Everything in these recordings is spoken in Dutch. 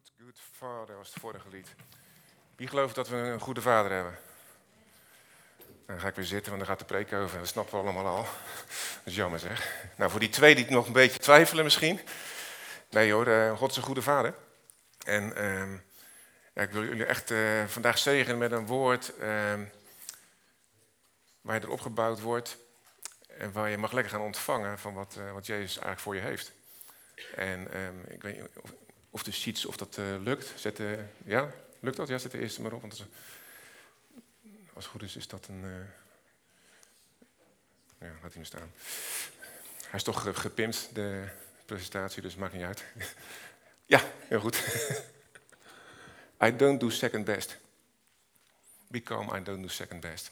Good, good father was het vorige lied. Wie gelooft dat we een goede vader hebben? Dan ga ik weer zitten, want dan gaat de preek over. Dat snappen we allemaal al. Dat is jammer zeg. Nou, voor die twee die nog een beetje twijfelen misschien. Nee hoor, uh, God is een goede vader. En uh, ja, ik wil jullie echt uh, vandaag zegenen met een woord ehm, waar je erop gebouwd wordt. En waar je mag lekker gaan ontvangen van wat, uh, wat Jezus eigenlijk voor je heeft. En ehm, ik weet niet of, of de sheets, of dat uh, lukt. Zet de, ja, lukt dat? Ja, zet de eerste maar op. Want als, het goed is, is dat een... Uh, ja, laat hij maar staan. Hij is toch gepimpt, de presentatie, dus maakt niet uit. ja, heel goed. I don't do second best. Become I don't do second best.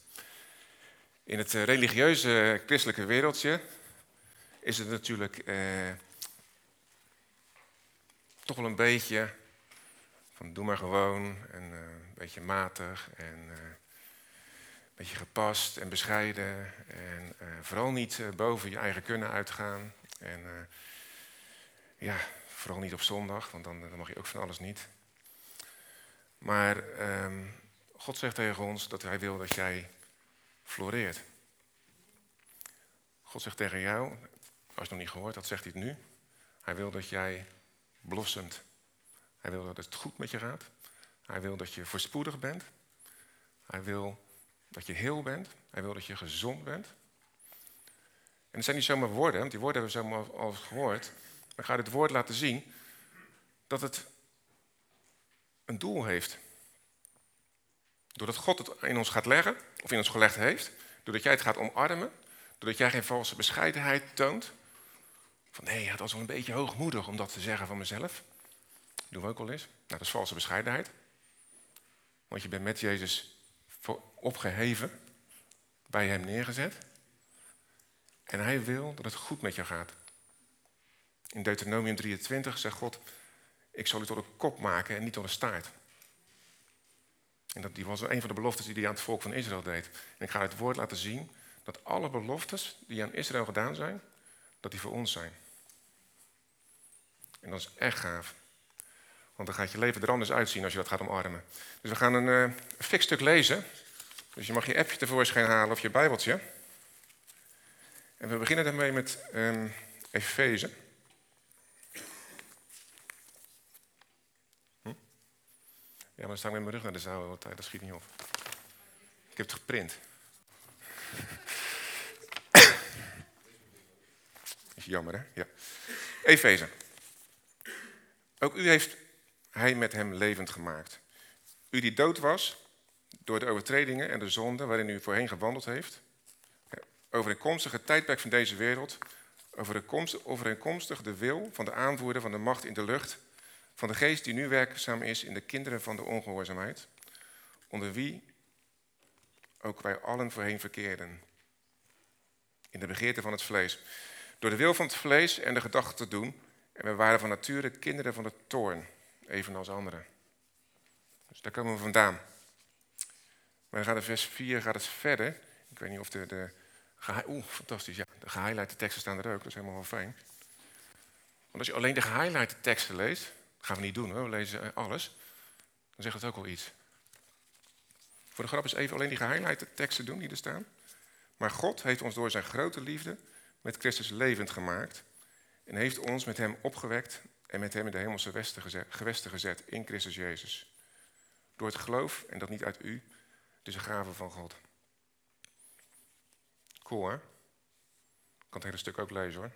In het religieuze christelijke wereldje is het natuurlijk... toch wel een beetje van doe maar gewoon en uh, een beetje matig en uh, een beetje gepast en bescheiden en uh, vooral niet boven je eigen kunnen uitgaan en ja, vooral niet op zondag, want dan, dan, mag je ook van alles niet. Maar um, God zegt tegen ons dat Hij wil dat jij floreert. God zegt tegen jou, als je het nog niet gehoord had, zegt hij het nu. Hij wil dat jij blossemt. Hij wil dat het goed met je gaat. Hij wil dat je voorspoedig bent. Hij wil dat je heel bent. Hij wil dat je gezond bent. En het zijn niet zomaar woorden, want die woorden hebben we zomaar al gehoord. Maar ga het woord laten zien dat het een doel heeft. Doordat God het in ons gaat leggen, of in ons gelegd heeft, doordat jij het gaat omarmen, doordat jij geen valse bescheidenheid toont, nee, dat is wel een beetje hoogmoedig om dat te zeggen van mezelf. Dat doen we ook wel eens. Nou, dat is valse bescheidenheid. Want je bent met Jezus opgeheven, bij hem neergezet. En hij wil dat het goed met je gaat. In Deuteronomium 23 zegt God, ik zal u tot een kop maken en niet tot een staart. En dat, die was een van de beloftes die hij aan het volk van Israël deed. En ik ga het woord laten zien dat alle beloftes die aan Israël gedaan zijn, dat die voor ons zijn. En dat is echt gaaf. Want dan gaat je leven er anders uitzien als je dat gaat omarmen. Dus we gaan een, uh, stuk lezen. Dus je mag je appje tevoorschijn halen of je bijbeltje. En we beginnen daarmee met um, Efeze. Hm? Ja, maar dan sta ik met mijn rug naar de zaal, want dat schiet niet op. Ik heb het geprint. is jammer, hè? Ja. Efeze. Ook u heeft hij met hem levend gemaakt. U die dood was door de overtredingen en de zonden waarin u voorheen gewandeld heeft. Overeenkomstig het tijdperk van deze wereld. Overeenkomstig de wil van de aanvoerder van de macht in de lucht. Van de geest die nu werkzaam is in de kinderen van de ongehoorzaamheid. Onder wie ook wij allen voorheen verkeerden. In de begeerte van het vlees. Door de wil van het vlees en de gedachten te doen en we waren van nature kinderen van de toorn, evenals anderen. Dus daar komen we vandaan. Maar dan gaat in vers 4 gaat het verder. Ik weet niet of de, de Oeh, fantastisch. Ja, de gehighlighte teksten staan er ook. Dat is helemaal wel fijn. Want als je alleen de gehighlighte teksten leest, dat gaan we niet doen hoor, we lezen eh, alles, dan zegt het ook wel iets. Voor de grap is even alleen die gehighlighte teksten doen die er staan. Maar God heeft ons door zijn grote liefde met Christus levend gemaakt en heeft ons met hem opgewekt en met hem in de hemelse gewesten gezet in Christus Jezus. Door het geloof, en dat niet uit u, dus een gave van God. Cool hè? Ik kan het hele stuk ook lezen hoor.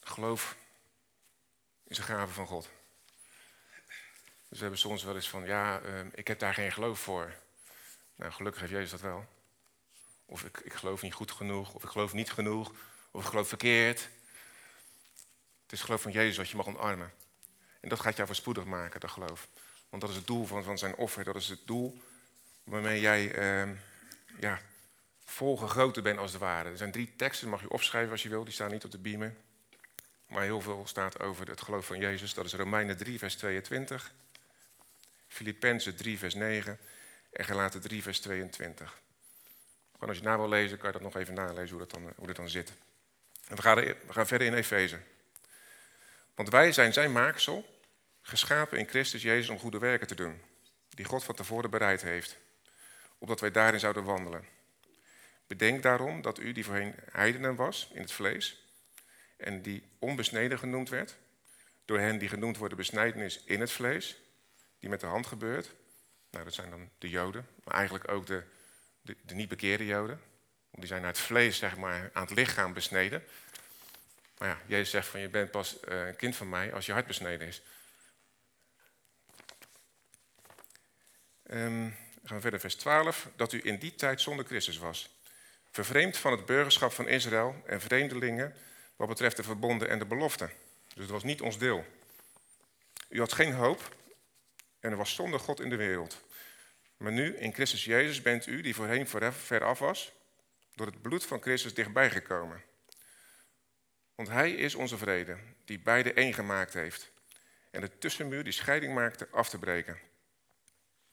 Geloof is een gave van God. Dus we hebben soms wel eens van, ja, uh, ik heb daar geen geloof voor. Nou, gelukkig heeft Jezus dat wel. Of ik, ik geloof niet goed genoeg, of ik geloof niet genoeg, of ik geloof verkeerd. Het is het geloof van Jezus wat je mag omarmen. En dat gaat jou voorspoedig maken, dat geloof. Want dat is het doel van, van zijn offer. Dat is het doel waarmee jij eh, ja, volgegoten bent als het ware. Er zijn drie teksten, mag je opschrijven als je wil. Die staan niet op de beamer. Maar heel veel staat over het geloof van Jezus. Dat is Romeinen 3, vers 22. Filippenzen 3, vers 9. En Galaten 3, vers 22 als je na wil lezen, kan je dat nog even nalezen hoe dat dan, hoe dat dan zit. En we gaan, we gaan verder in Efeze. Want wij zijn zijn maaksel, geschapen in Christus Jezus om goede werken te doen, die God van tevoren bereid heeft, opdat wij daarin zouden wandelen. Bedenk daarom dat u, die voorheen heidenen was in het vlees, en die onbesneden genoemd werd, door hen die genoemd worden besnijdenis in het vlees, die met de hand gebeurt. Nou, dat zijn dan de Joden, maar eigenlijk ook de, de, niet bekeerde Joden. Die zijn naar het vlees, zeg maar, aan het lichaam besneden. Maar ja, Jezus zegt van je bent pas eh, een kind van mij als je hart besneden is. Um, gaan we verder, vers 12. Dat u in die tijd zonder Christus was. Vervreemd van het burgerschap van Israël en vreemdelingen wat betreft de verbonden en de beloften. Dus het was niet ons deel. U had geen hoop en er was zonder God in de wereld. Maar nu, in Christus Jezus, bent u, die voorheen ver af was, door het bloed van Christus dichtbij gekomen. Want Hij is onze vrede, die beide één gemaakt heeft. En de tussenmuur die scheiding maakte af te breken.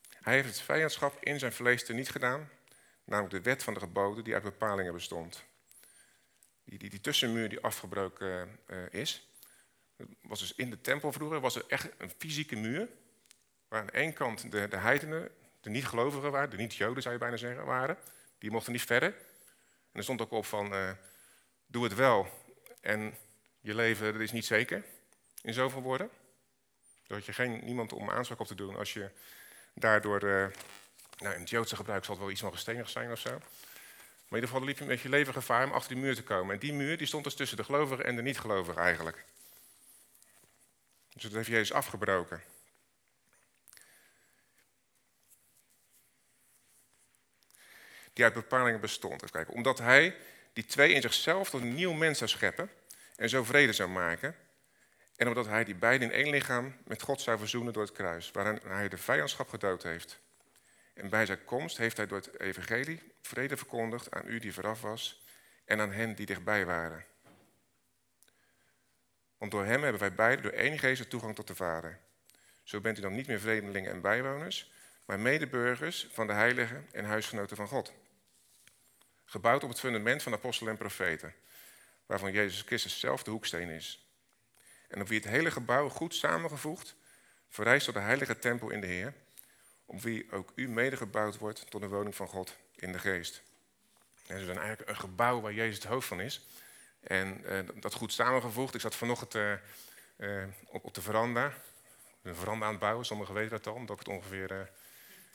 Hij heeft het vijandschap in zijn vlees niet gedaan, namelijk de wet van de geboden die uit bepalingen bestond. Die, die, die tussenmuur die afgebroken uh, is, was dus in de tempel vroeger, was er echt een fysieke muur, waar aan één kant de, de heidenen, de niet-gelovigen waren, de niet-joden zou je bijna zeggen, waren. Die mochten niet verder. En er stond ook op van, uh, doe het wel en je leven dat is niet zeker, in zoveel woorden. Dat je geen, niemand om aanspraak op te doen als je daardoor, uh, nou in het Joodse gebruik zal het wel iets van gestenigd zijn of zo. Maar in ieder geval liep je met je leven gevaar om achter die muur te komen. En die muur die stond dus tussen de gelovigen en de niet-gelovigen eigenlijk. Dus dat heeft Jezus afgebroken. Die uit bepalingen bestond. Kijken. Omdat hij die twee in zichzelf tot een nieuw mens zou scheppen en zo vrede zou maken. En omdat hij die beiden in één lichaam met God zou verzoenen door het kruis, waarin hij de vijandschap gedood heeft. En bij zijn komst heeft hij door het evangelie vrede verkondigd aan u die vooraf was en aan hen die dichtbij waren. Want door hem hebben wij beiden door één geest toegang tot de Vader. Zo bent u dan niet meer vreemdelingen en bijwoners, maar medeburgers van de heiligen en huisgenoten van God. Gebouwd op het fundament van apostelen en profeten, waarvan Jezus Christus zelf de hoeksteen is. En op wie het hele gebouw goed samengevoegd verrijst tot de heilige tempel in de Heer, op wie ook u medegebouwd wordt tot de woning van God in de geest. En we zijn eigenlijk een gebouw waar Jezus het hoofd van is. En uh, dat goed samengevoegd. Ik zat vanochtend uh, uh, op, op, de veranda. Een veranda aan het bouwen, sommigen weten dat al, omdat ik het ongeveer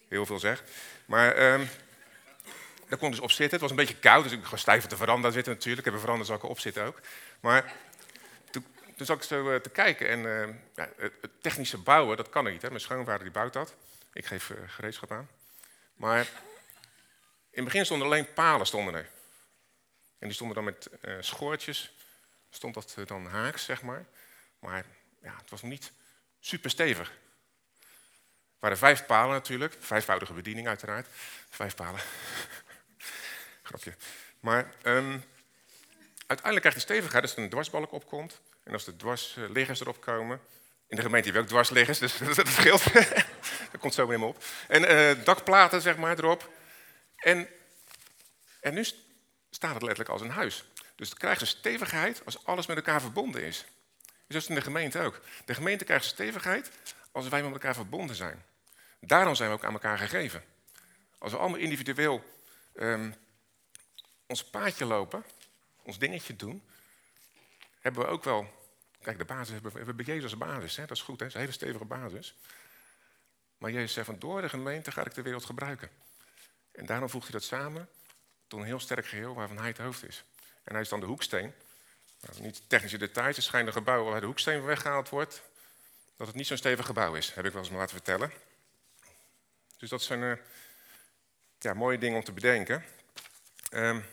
heel veel zeg. Maar um, daar kon ik dus op zitten. Het was een beetje koud, dus ik ga stijf op de veranda zitten natuurlijk. Ik heb een ik erop zitten ook. Maar toen, toen zat ik zo te kijken. En ja, het, technische bouwen, dat kan niet. Hè. Mijn schoonvader die bouwt dat. Ik geef gereedschap aan. Maar in het begin stonden alleen palen stonden er. En die stonden dan met uh, schoortjes. Stond dat dan haaks, zeg maar. Maar ja, het was niet super stevig. Er waren vijf palen natuurlijk. Vijfvoudige bediening uiteraard. Vijf palen. Grapje. Maar um, uiteindelijk krijg je stevigheid als er een dwarsbalk opkomt. En als de dwarsliggers erop komen. In de gemeente hebben we ook dwarsliggers, dus dat scheelt. dat komt zo helemaal op. En uh, dakplaten, zeg maar, erop. En, en nu staat het letterlijk als een huis. Dus het krijgt een stevigheid als alles met elkaar verbonden is. Dus dat is in de gemeente ook. De gemeente krijgt stevigheid als wij met elkaar verbonden zijn. Daarom zijn we ook aan elkaar gegeven. Als we allemaal individueel um, ons paadje lopen, ons dingetje doen, hebben we ook wel. Kijk, de basis hebben we, hebben Jezus als basis. Hè? Dat is goed, hè? een hele stevige basis. Maar Jezus zegt van door de gemeente ga ik de wereld gebruiken. En daarom voegt hij dat samen tot een heel sterk geheel waarvan hij het hoofd is. En hij is dan de hoeksteen. Nou, niet technische details, het schijnt een gebouw waar de hoeksteen weggehaald wordt, dat het niet zo'n stevig gebouw is, heb ik wel eens laten vertellen. Dus dat zijn uh, ja, mooie dingen om te bedenken. Um,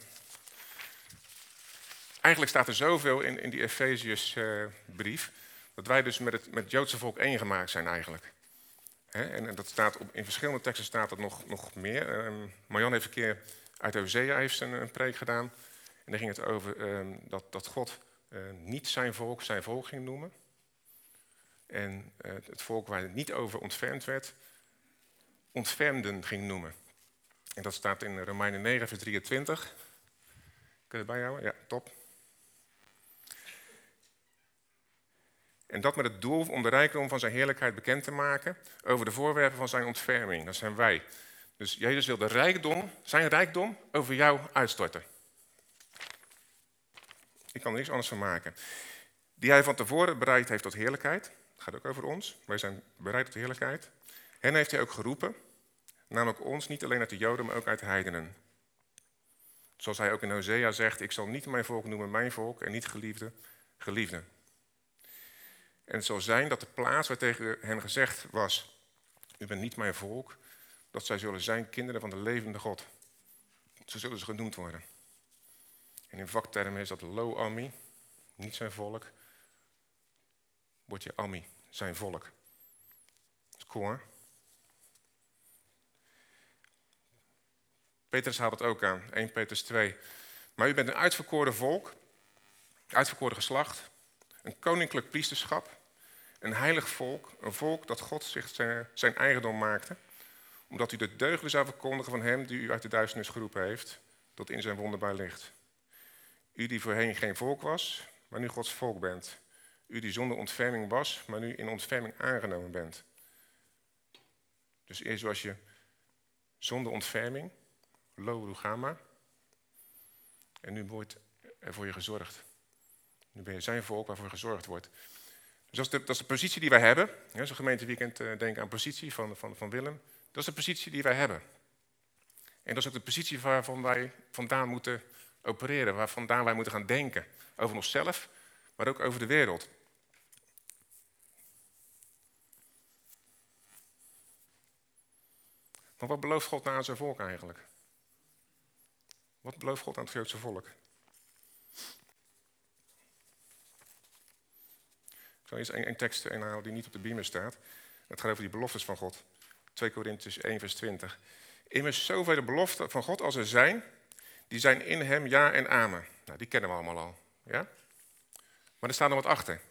eigenlijk staat er zoveel in, in die Efeziësbrief, uh, dat wij dus met het, met Joodse volk één gemaakt zijn eigenlijk en, dat staat op, in verschillende teksten staat dat nog, nog meer. Um, Marjan heeft een keer uit Hosea heeft een, een preek gedaan. En daar ging het over um, dat, dat God uh, niet zijn volk zijn volk ging noemen. En uh, het volk waar het niet over ontfermd werd, ontfermden ging noemen. En dat staat in Romeinen 9, vers 23. Kun je het bijhouden? Ja, top. En dat met het doel om de rijkdom van zijn heerlijkheid bekend te maken over de voorwerpen van zijn ontferming. Dat zijn wij. Dus Jezus wil de rijkdom, zijn rijkdom over jou uitstorten. Ik kan er niks anders van maken. Die hij van tevoren bereid heeft tot heerlijkheid. Dat gaat ook over ons. Wij zijn bereid tot heerlijkheid. Hen heeft hij ook geroepen. Namelijk ons, niet alleen uit de Joden, maar ook uit de heidenen. Zoals hij ook in Hosea zegt, ik zal niet mijn volk noemen mijn volk en niet geliefde, geliefde. En het zal zijn dat de plaats waar tegen hen gezegd was, u bent niet mijn volk, dat zij zullen zijn kinderen van de levende God. Zo zullen ze genoemd worden. En in vaktermen is dat lo ami, niet zijn volk, wordt je ami, zijn volk. Dat is? Petrus haalt het ook aan, 1 Petrus 2. Maar u bent een uitverkoren volk, uitverkoren geslacht, een koninklijk priesterschap, een heilig volk, een volk dat God zich zijn eigendom maakte, omdat u de deugden zou verkondigen van hem die u uit de duisternis geroepen heeft, tot in zijn wonderbaar licht. U die voorheen geen volk was, maar nu Gods volk bent. U die zonder ontferming was, maar nu in ontferming aangenomen bent. Dus eerst was je zonder ontferming, lo rugama, en nu wordt er voor je gezorgd. Nu ben je zijn volk waarvoor gezorgd wordt. Dus dat is de, dat is de positie die wij hebben. Ja, Zo'n gemeenteweekend uh, denk aan positie van, van, van Willem. Dat is de positie die wij hebben. En dat is ook de positie waarvan wij vandaan moeten opereren, waar vandaan wij moeten gaan denken. Over onszelf, maar ook over de wereld. Maar wat belooft God nou aan zijn volk eigenlijk? Wat belooft God aan het Joodse volk? Ik zal eerst een, tekst inhalen die niet op de beamer staat. Het gaat over die beloftes van God. 2 Korintiërs 1 vers 20. Immers zoveel de beloften van God als er zijn, die zijn in hem ja en amen. Nou, die kennen we allemaal al. Ja? Maar er staat nog wat achter.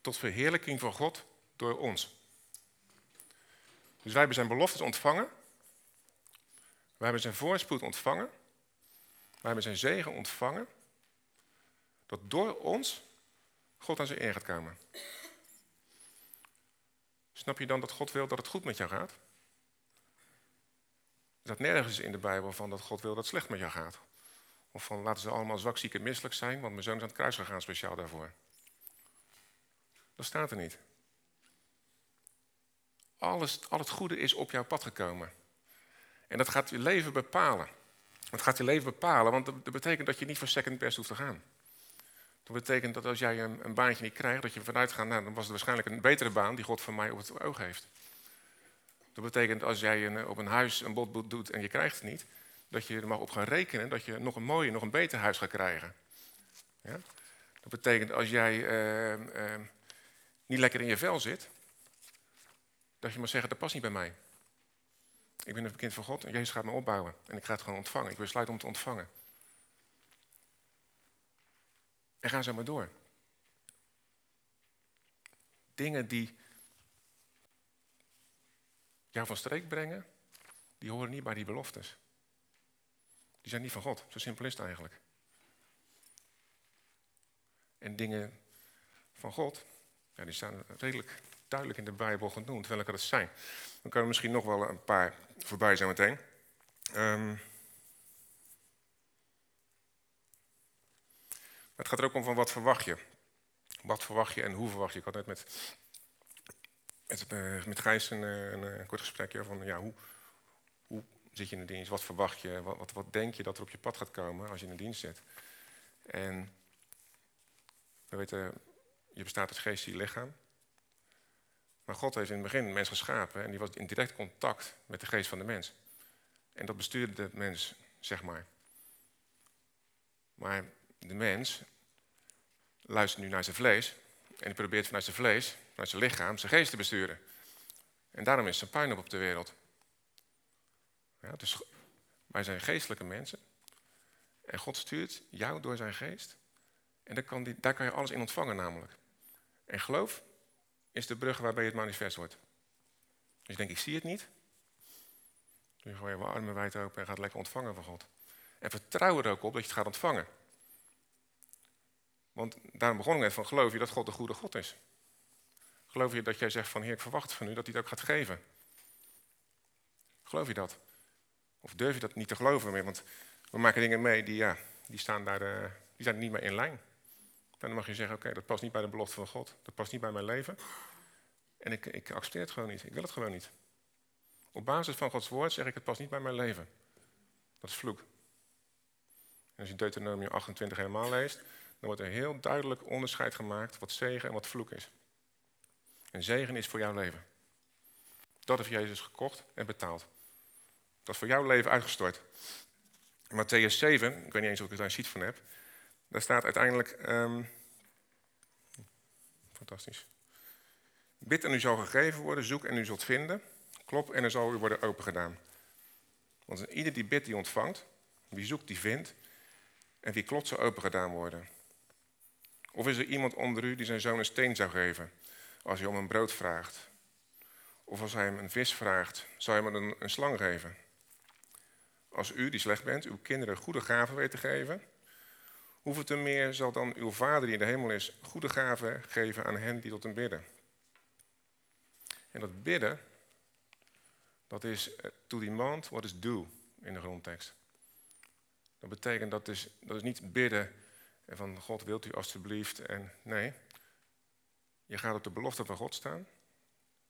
Tot verheerlijking van God door ons. Dus wij hebben zijn beloftes ontvangen. Wij hebben zijn voorspoed ontvangen. Wij hebben zijn zegen ontvangen. Dat door ons God aan zijn eer gaat komen. Snap je dan dat God wil dat het goed met jou gaat? Er staat nergens in de Bijbel van dat God wil dat het slecht met jou gaat. Of van laten ze allemaal zwak, ziek en misselijk zijn, want mijn zoon is aan het kruis gegaan speciaal daarvoor. Dat staat er niet. Alles, al het goede is op jouw pad gekomen. En dat gaat je leven bepalen. Dat gaat je leven bepalen, want dat betekent dat je niet voor second best hoeft te gaan. Dat betekent dat als jij een, een baantje niet krijgt, dat je vanuit gaat, nou, dan was het waarschijnlijk een betere baan die God van mij op het oog heeft. Dat betekent als jij een, op een huis een bod doet en je krijgt het niet, dat je er mag op gaan rekenen dat je nog een mooier, nog een beter huis gaat krijgen. Ja? Dat betekent als jij uh, uh, niet lekker in je vel zit, dat je mag zeggen, dat past niet bij mij. Ik ben een kind van God en Jezus gaat me opbouwen. En ik ga het gewoon ontvangen. Ik besluit om te ontvangen. En gaan zo maar door. Dingen die jou van streek brengen, die horen niet bij die beloftes. Die zijn niet van God. Zo simpel is het eigenlijk. En dingen van God, ja, die staan redelijk duidelijk in de Bijbel genoemd welke dat zijn. Dan kunnen we misschien nog wel een paar voorbij zijn meteen. Um, het gaat er ook om van wat verwacht je. Wat verwacht je en hoe verwacht je? Ik had net met, met, uh, met Gijs een, eh, een, een, kort gesprekje van ja, hoe, hoe zit je in de dienst? Wat verwacht je? Wat, wat, wat, denk je dat er op je pad gaat komen als je in de dienst zit? En we weten, je bestaat uit geest, je lichaam. Maar God heeft in het begin de mens geschapen en die was in direct contact met de geest van de mens. En dat bestuurde de mens, zeg maar. Maar de mens luistert nu naar zijn vlees en die probeert vanuit zijn vlees, vanuit zijn lichaam, zijn geest te besturen. En daarom is er puin op op de wereld. Ja, dus wij zijn geestelijke mensen. En God stuurt jou door zijn geest. En kan, die, daar kan je alles in ontvangen namelijk. En geloof is de brug waarbij het manifest wordt. Als je denkt, ik zie het niet. Dan gooi je je armen wijd open en gaat lekker ontvangen van God. En vertrouw er ook op dat je het gaat ontvangen. Want daarom begon ik net van, geloof je dat God de goede God is? Geloof je dat jij zegt van, Heer, ik verwacht van u dat hij het ook gaat geven? Geloof je dat? Of durf je dat niet te geloven meer? Want we maken dingen mee die, ja, die, staan daar, uh, die zijn niet meer in lijn. Dan mag je zeggen, oké, dat past niet bij de belofte van God. Dat past niet bij mijn leven. En ik, ik accepteer het gewoon niet. Ik wil het gewoon niet. Op basis van Gods woord zeg ik, het past niet bij mijn leven. Dat is vloek. En als je Deuteronomium 28 helemaal leest, dan wordt er heel duidelijk onderscheid gemaakt wat zegen en wat vloek is. En zegen is voor jouw leven. Dat heeft Jezus gekocht en betaald. Dat is voor jouw leven uitgestort. Matthäus 7, ik weet niet eens of ik er een sheet van heb, daar staat uiteindelijk, um, fantastisch. Bid en u zal gegeven worden, zoek en u zult vinden, klop en er zal u worden opengedaan. Want ieder die bidt, die ontvangt, wie zoekt, die vindt, en wie klopt, zal opengedaan worden. Of is er iemand onder u die zijn zoon een steen zou geven, als hij om een brood vraagt? Of als hij hem een vis vraagt, zou hij hem een, een slang geven? Als u, die slecht bent, uw kinderen goede gaven weet te geven, hoeveel te meer zal dan uw Vader die in de hemel is, goede gaven geven aan hen die tot hem bidden? En dat bidden, dat is eh, to demand what is due in de grondtekst. Dat betekent dat is, dat is niet bidden van God wilt u alstublieft en nee. Je gaat op de belofte van God staan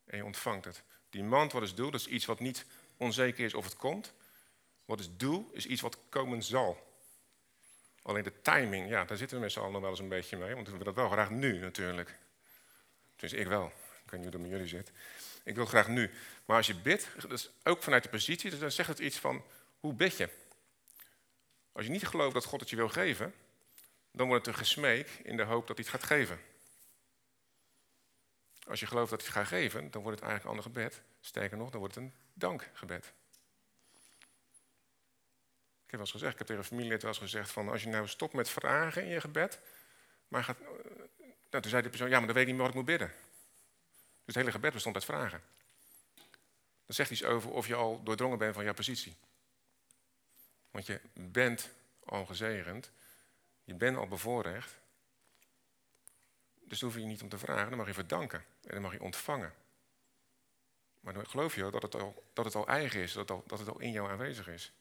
en je ontvangt het. Demand what is due, dat is iets wat niet onzeker is of het komt. Wat is due is iets wat komen zal. Alleen de timing, ja, daar zitten we met z'n allen nog wel eens een beetje mee. Want we willen dat wel graag nu natuurlijk. Dus ik wel. Ik weet niet hoe dat met jullie zit. Ik wil graag nu. Maar als je bidt, dus ook vanuit de positie, dan zegt het iets van, hoe bid je? Als je niet gelooft dat God het je wil geven, dan wordt het een gesmeek in de hoop dat hij het gaat geven. Als je gelooft dat hij het gaat geven, dan wordt het eigenlijk een ander gebed. Sterker nog, dan wordt het een dankgebed. Ik heb wel eens gezegd, ik heb tegen een familielid wel eens gezegd van als je nou stopt met vragen in je gebed, maar gaat, nou, toen zei de persoon, ja, maar dan weet ik niet meer wat ik moet bidden. Dus het hele gebed bestond uit vragen. Dan zegt iets over of je al doordrongen bent van jouw positie. Want je bent al gezegend, je bent al bevoorrecht. Dus hoef je niet om te vragen, dan mag je verdanken en dan mag je ontvangen. Maar dan geloof je dat het al, dat het al eigen is, dat dat het al in jou aanwezig is.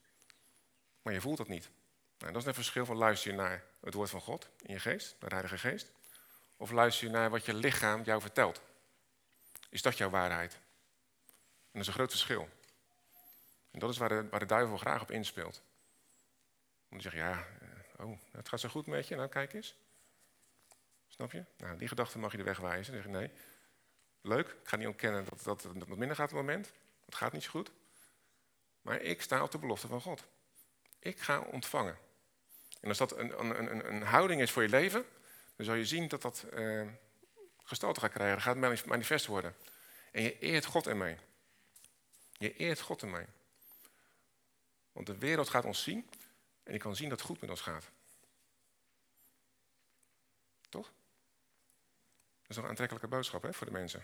Maar je voelt het niet. Nou, dat is een verschil van luister je naar het woord van God in je geest, naar de Heilige Geest. Of luister je naar wat je lichaam jou vertelt. Is dat jouw waarheid? En dat is een groot verschil. En dat is waar de, waar de duivel graag op inspeelt. Om te zeggen, ja, eh, oh, het gaat zo goed met je, nou kijk eens. Snap je? Nou, die gedachte mag je de weg wijzen. Dan zeg je, nee, leuk, ik ga niet ontkennen dat, dat, dat het minder gaat op het moment. Het gaat niet zo goed. Maar ik sta op de belofte van God. Ik ga ontvangen. En als dat een, een, een, een houding is voor je leven, dan zal je zien dat dat uh, gestalte gaat krijgen. Dat gaat manifest worden. En je eert God ermee. Je eert God ermee. Want de wereld gaat ons zien en je kan zien dat het goed met ons gaat. Toch? Dat is een aantrekkelijke boodschap hè, voor de mensen.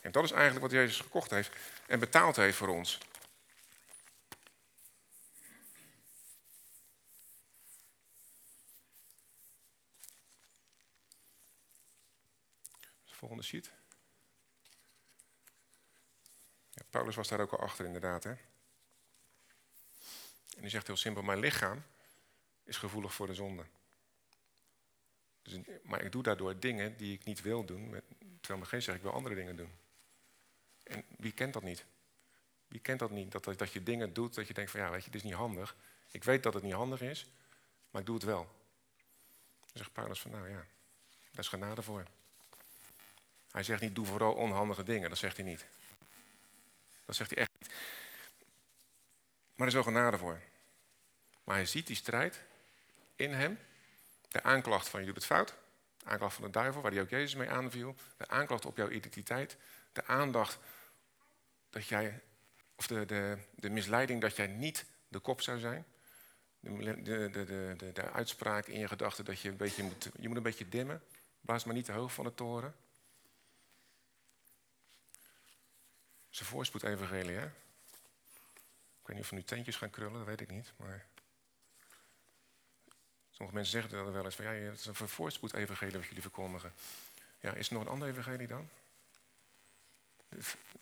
En dat is eigenlijk wat Jezus gekocht heeft en betaald heeft voor ons. Volgende sheet. Ja, Paulus was daar ook al achter, inderdaad. Hè? En hij zegt heel simpel: Mijn lichaam is gevoelig voor de zonde. Dus, maar ik doe daardoor dingen die ik niet wil doen, terwijl mijn geest zegt: Ik wil andere dingen doen. En wie kent dat niet? Wie kent dat niet? Dat, dat je dingen doet dat je denkt: van ja, weet je, dit is niet handig. Ik weet dat het niet handig is, maar ik doe het wel. Dan zegt Paulus: van nou ja, daar is genade voor. Hij zegt niet, doe vooral onhandige dingen. Dat zegt hij niet. Dat zegt hij echt niet. Maar er is wel genade voor. Maar hij ziet die strijd in hem. De aanklacht van je doet het fout. De aanklacht van de duivel, waar hij ook Jezus mee aanviel. De aanklacht op jouw identiteit. De aandacht dat jij, of de, de, de misleiding dat jij niet de kop zou zijn. De, de, de, de, de uitspraak in je gedachten dat je een beetje moet, je moet een beetje dimmen. Blaas maar niet te hoog van de toren. Is een voorspoed-evangelie, hè? Ik weet niet of we nu tentjes gaan krullen, dat weet ik niet. Maar Sommige mensen zeggen dat wel eens van ja, het is een voorspoed-evangelie wat jullie verkondigen. Ja, is er nog een ander evangelie dan?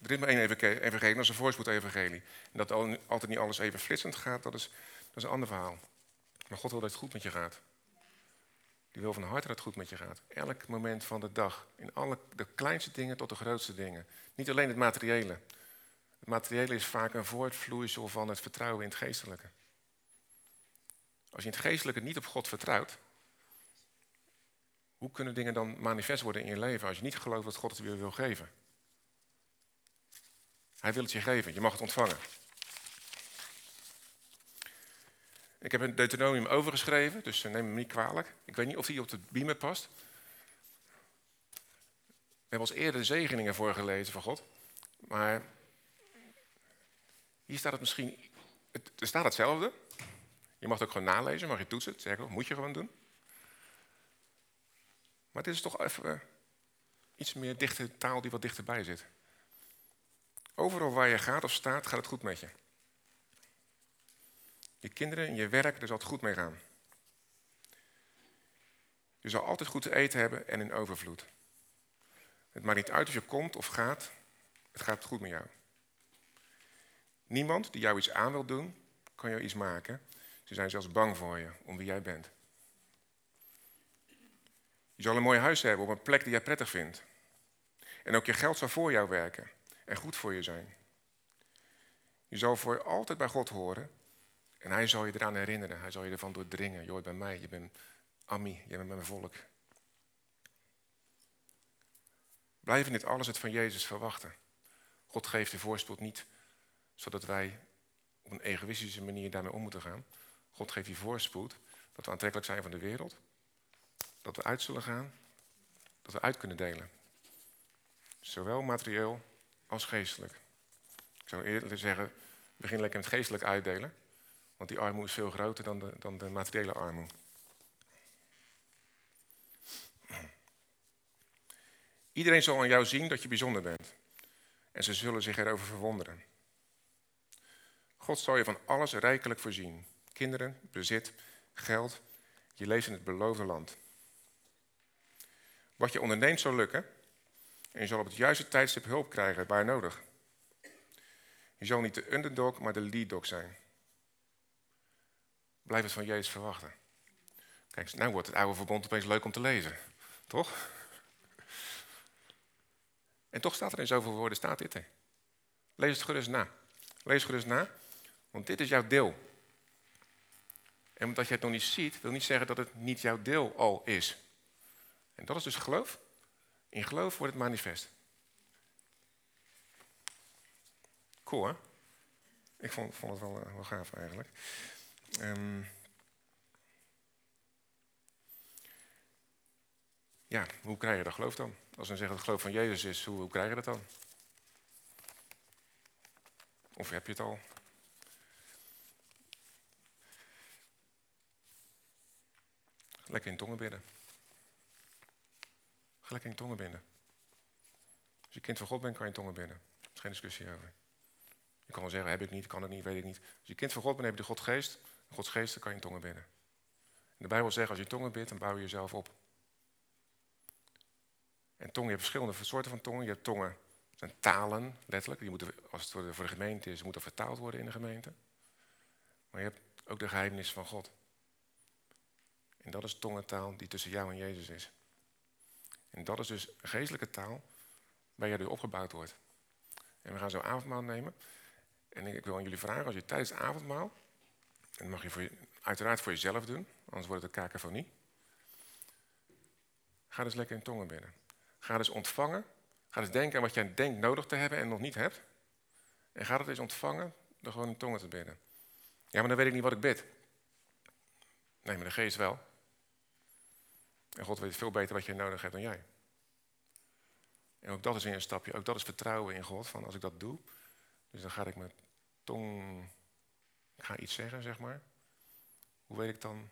Er is maar één evangelie, dat is een voorspoed-evangelie. En dat altijd niet alles even flitsend gaat, dat is, dat is een ander verhaal. Maar God wil dat het goed met je gaat. Die wil van harte dat het goed met je gaat. Elk moment van de dag. In alle, de kleinste dingen tot de grootste dingen. Niet alleen het materiële. Het materiële is vaak een voortvloeisel van het vertrouwen in het geestelijke. Als je in het geestelijke niet op God vertrouwt, hoe kunnen dingen dan manifest worden in je leven als je niet gelooft dat God het weer wil geven? Hij wil het je geven, je mag het ontvangen. Ik heb een Deuteronomium overgeschreven, dus neem me niet kwalijk. Ik weet niet of die op de beamer past. We hebben als eerder de zegeningen voorgelezen van God. Maar hier staat het misschien... Het, er staat hetzelfde. Je mag het ook gewoon nalezen, mag je toetsen. Ik, moet je gewoon doen. Maar dit is toch even iets meer dichte taal die wat dichterbij zit. Overal waar je gaat of staat, gaat het goed met je. Je kinderen en je werk, daar zal het goed mee gaan. Je zal altijd goed te eten hebben en in overvloed. Het maakt niet uit of je komt of gaat, het gaat goed met jou. Niemand die jou iets aan wil doen, kan jou iets maken. Ze zijn zelfs bang voor je, om wie jij bent. Je zal een mooi huis hebben op een plek die jij prettig vindt. En ook je geld zal voor jou werken en goed voor je zijn. Je zal voor altijd bij God horen en hij zal je eraan herinneren. Hij zal je ervan doordringen. Je hoort bij mij, je bent Ami, je bent mijn volk. Blijf in dit alles het van Jezus verwachten. God geeft de voorspoed niet zodat wij op een egoïstische manier daarmee om moeten gaan. God geeft die voorspoed dat we aantrekkelijk zijn van de wereld. Dat we uit zullen gaan. Dat we uit kunnen delen. Zowel materieel als geestelijk. Ik zou eerder zeggen, begin lekker met geestelijk uitdelen. Want die armoede is veel groter dan de, dan de materiële armoede. Iedereen zal aan jou zien dat je bijzonder bent. En ze zullen zich erover verwonderen. God zal je van alles rijkelijk voorzien. Kinderen, bezit, geld. Je leeft in het beloofde land. Wat je onderneemt zal lukken. En je zal op het juiste tijdstip hulp krijgen waar nodig. Je zal niet de underdog, maar de lead dog zijn. Blijf het van Jezus verwachten. Kijk, nou wordt het oude verbond opeens leuk om te lezen. Toch? En toch staat er in zoveel woorden, staat dit er. Lees het gerust na. Lees het gerust na, want dit is jouw deel. En omdat je het nog niet ziet, wil niet zeggen dat het niet jouw deel al is. En dat is dus geloof. In geloof wordt het manifest. Cool, hè? Ik vond, vond het wel, eh, wel gaaf eigenlijk. Um, ja, hoe krijg je dat geloof dan? Als we zeggen dat het geloof van Jezus is, hoe, krijg je dat dan? Of heb je het al? Lekker in tongen binnen. lekker in tongen binnen. Als je kind van God bent, kan je in tongen binnen. Er is geen discussie over. Je kan wel zeggen, heb ik niet, kan het niet, weet ik niet. Als je kind van God bent, heb je de Godgeest. Gods geest, kan je tongen bidden. de Bijbel zegt, als je tongen bidt, dan bouw je jezelf op. En tongen, je hebt verschillende soorten van tongen. Je hebt tongen, dat zijn talen, letterlijk. Die moeten, als het voor de gemeente is, moeten vertaald worden in de gemeente. Maar je hebt ook de geheimnis van God. En dat is tongentaal die tussen jou en Jezus is. En dat is dus geestelijke taal waar jij door opgebouwd wordt. En we gaan zo avondmaal nemen. En ik wil aan jullie vragen, als je tijdens avondmaal dat mag je, voor uiteraard voor jezelf doen, anders wordt het een kakofonie. Ga dus lekker in tongen binnen. Ga dus ontvangen. Ga dus denken aan wat jij denkt nodig te hebben en nog niet hebt. En ga dat eens ontvangen door gewoon in tongen te bidden. Ja, maar dan weet ik niet wat ik bid. Nee, maar de geest wel. En God weet veel beter wat je nodig hebt dan jij. En ook dat is weer een stapje. Ook dat is vertrouwen in God. Van als ik dat doe, dus dan ga ik mijn tong ik ga iets zeggen, zeg maar. Hoe weet ik dan? Nou,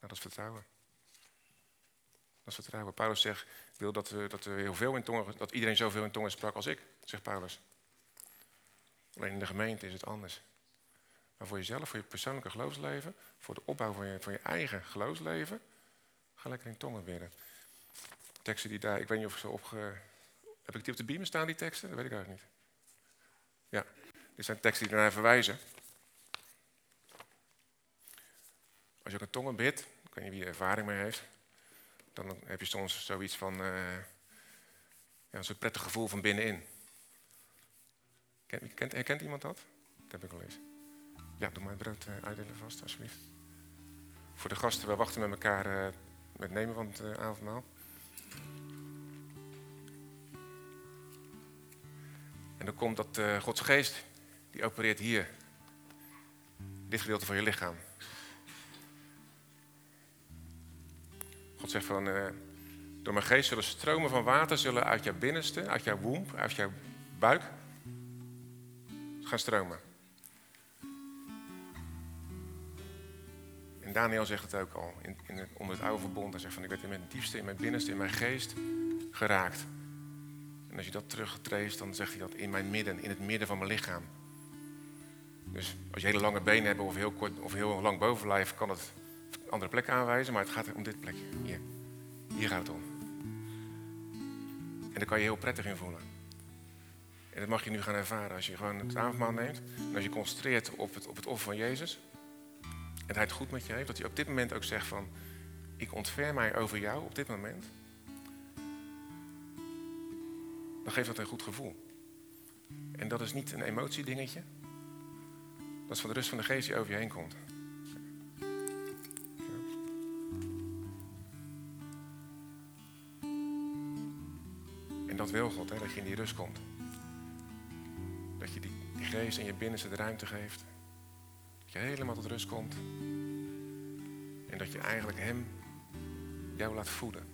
dat is vertrouwen. Dat is vertrouwen. Paulus zegt, wil dat, we, dat, we heel veel in tongen, dat iedereen zoveel in tongen sprak als ik, zegt Paulus. Alleen in de gemeente is het anders. maar voor jezelf, voor je persoonlijke geloofsleven, voor de opbouw van je, van je eigen geloofsleven, ga lekker in tongen bidden. Teksten die daar, ik weet niet of ik ze opge... Heb ik die op de beamer staan, die teksten? Dat weet ik eigenlijk niet. Ja, dit zijn teksten die ernaar verwijzen. Als je ook een tongen bidt, ik weet niet wie er ervaring mee heeft, dan heb je soms zoiets van, uh, ja, zo'n prettig gevoel van binnenin. Kent, kent, herkent iemand dat? Dat heb ik al eens. Ja, doe maar het brood uh, uitdelen vast, alsjeblieft. Voor de gasten, we wachten met elkaar uh, met nemen van het avondmaal. En dan komt dat Gods geest, die opereert hier. Dit gedeelte van je lichaam. Zegt van, uh, door mijn geest zullen stromen van water zullen uit jouw binnenste, uit jouw womb, uit jouw buik gaan stromen. En Daniel zegt het ook al in, in het, onder het oude verbond. Hij zegt van, ik werd in mijn diepste, in mijn binnenste, in mijn geest geraakt. En als je dat teruggetreest, dan zegt hij dat in mijn midden, in het midden van mijn lichaam. Dus als je hele lange benen hebt of heel, kort, of heel lang bovenlijf, kan het andere plek aanwijzen. Maar het gaat om dit plekje. Hier. Hier gaat het om. En daar kan je heel prettig in voelen. En dat mag je nu gaan ervaren als je gewoon het avondmaal neemt. En als je concentreert op het, op het offer van Jezus. En hij het goed met je heeft. Dat hij op dit moment ook zegt van... Ik ontfer mij over jou op dit moment. Dan geeft dat een goed gevoel. En dat is niet een emotiedingetje. Dat is van de rust van de geest die over je heen komt. Dat wil God, hè, dat je in die rust komt. Dat je die, die geest in je binnenste de ruimte geeft. Dat je helemaal tot rust komt. En dat je eigenlijk Hem jou laat voeden.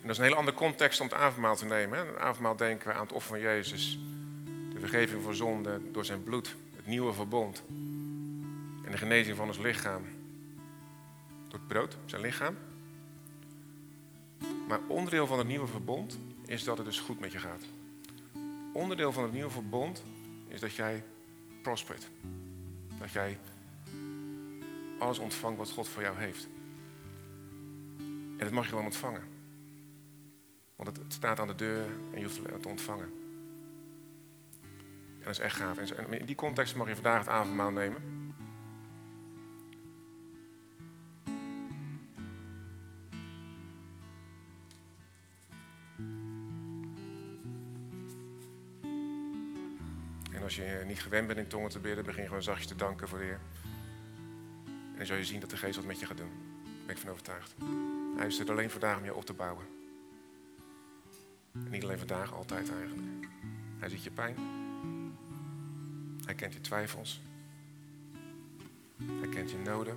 En dat is een hele andere context om het avondmaal te nemen. Hè. Het avondmaal denken we aan het offer van Jezus. De vergeving voor zonde door zijn bloed. Het nieuwe verbond. En de genezing van ons lichaam. Brood, zijn lichaam. Maar onderdeel van het nieuwe verbond is dat het dus goed met je gaat. Onderdeel van het nieuwe verbond is dat jij prospert. Dat jij alles ontvangt wat God voor jou heeft. En dat mag je gewoon ontvangen. Want het staat aan de deur en je hoeft het te ontvangen. En dat is echt gaaf. En in die context mag je vandaag het avondmaal nemen. Als je niet gewend bent in tongen te bidden, begin gewoon zachtjes te danken voor de. En dan je zien dat de geest wat met je gaat doen. Daar ben ik van overtuigd. Hij is er alleen vandaag om je op te bouwen. En niet alleen vandaag, altijd eigenlijk. Hij ziet je pijn. Hij kent je twijfels. Hij kent je noden.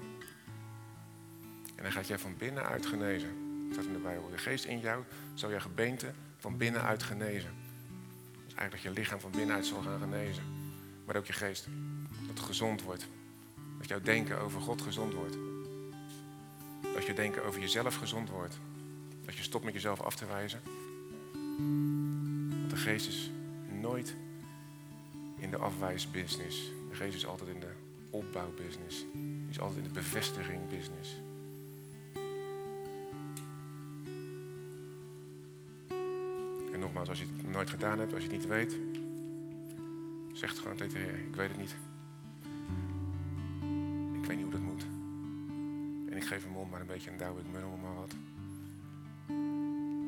En hij gaat jij van binnenuit genezen. Dat staat in de Bijbel. De geest in jou zal je gebeente van binnenuit genezen. Eigenlijk dat je lichaam van binnenuit zal gaan genezen. Maar ook je geest. Dat het gezond wordt. Dat jouw denken over God gezond wordt. Dat je denken over jezelf gezond wordt. Dat je stopt met jezelf af te wijzen. Want de geest is nooit in de afwijsbusiness. De geest is altijd in de opbouwbusiness. Die is altijd in de bevestigingbusiness. Als je het nooit gedaan hebt, als je het niet weet, zeg gewoon tegen de. Ik weet het niet. Ik weet niet hoe dat moet. En ik geef hem om maar een beetje een douw, ik munnel maar wat.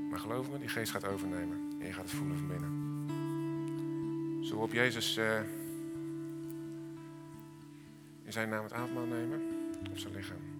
Maar geloof me, die geest gaat overnemen. En je gaat het voelen van binnen. We op Jezus uh, in zijn naam het avondmaal nemen? Op zijn lichaam.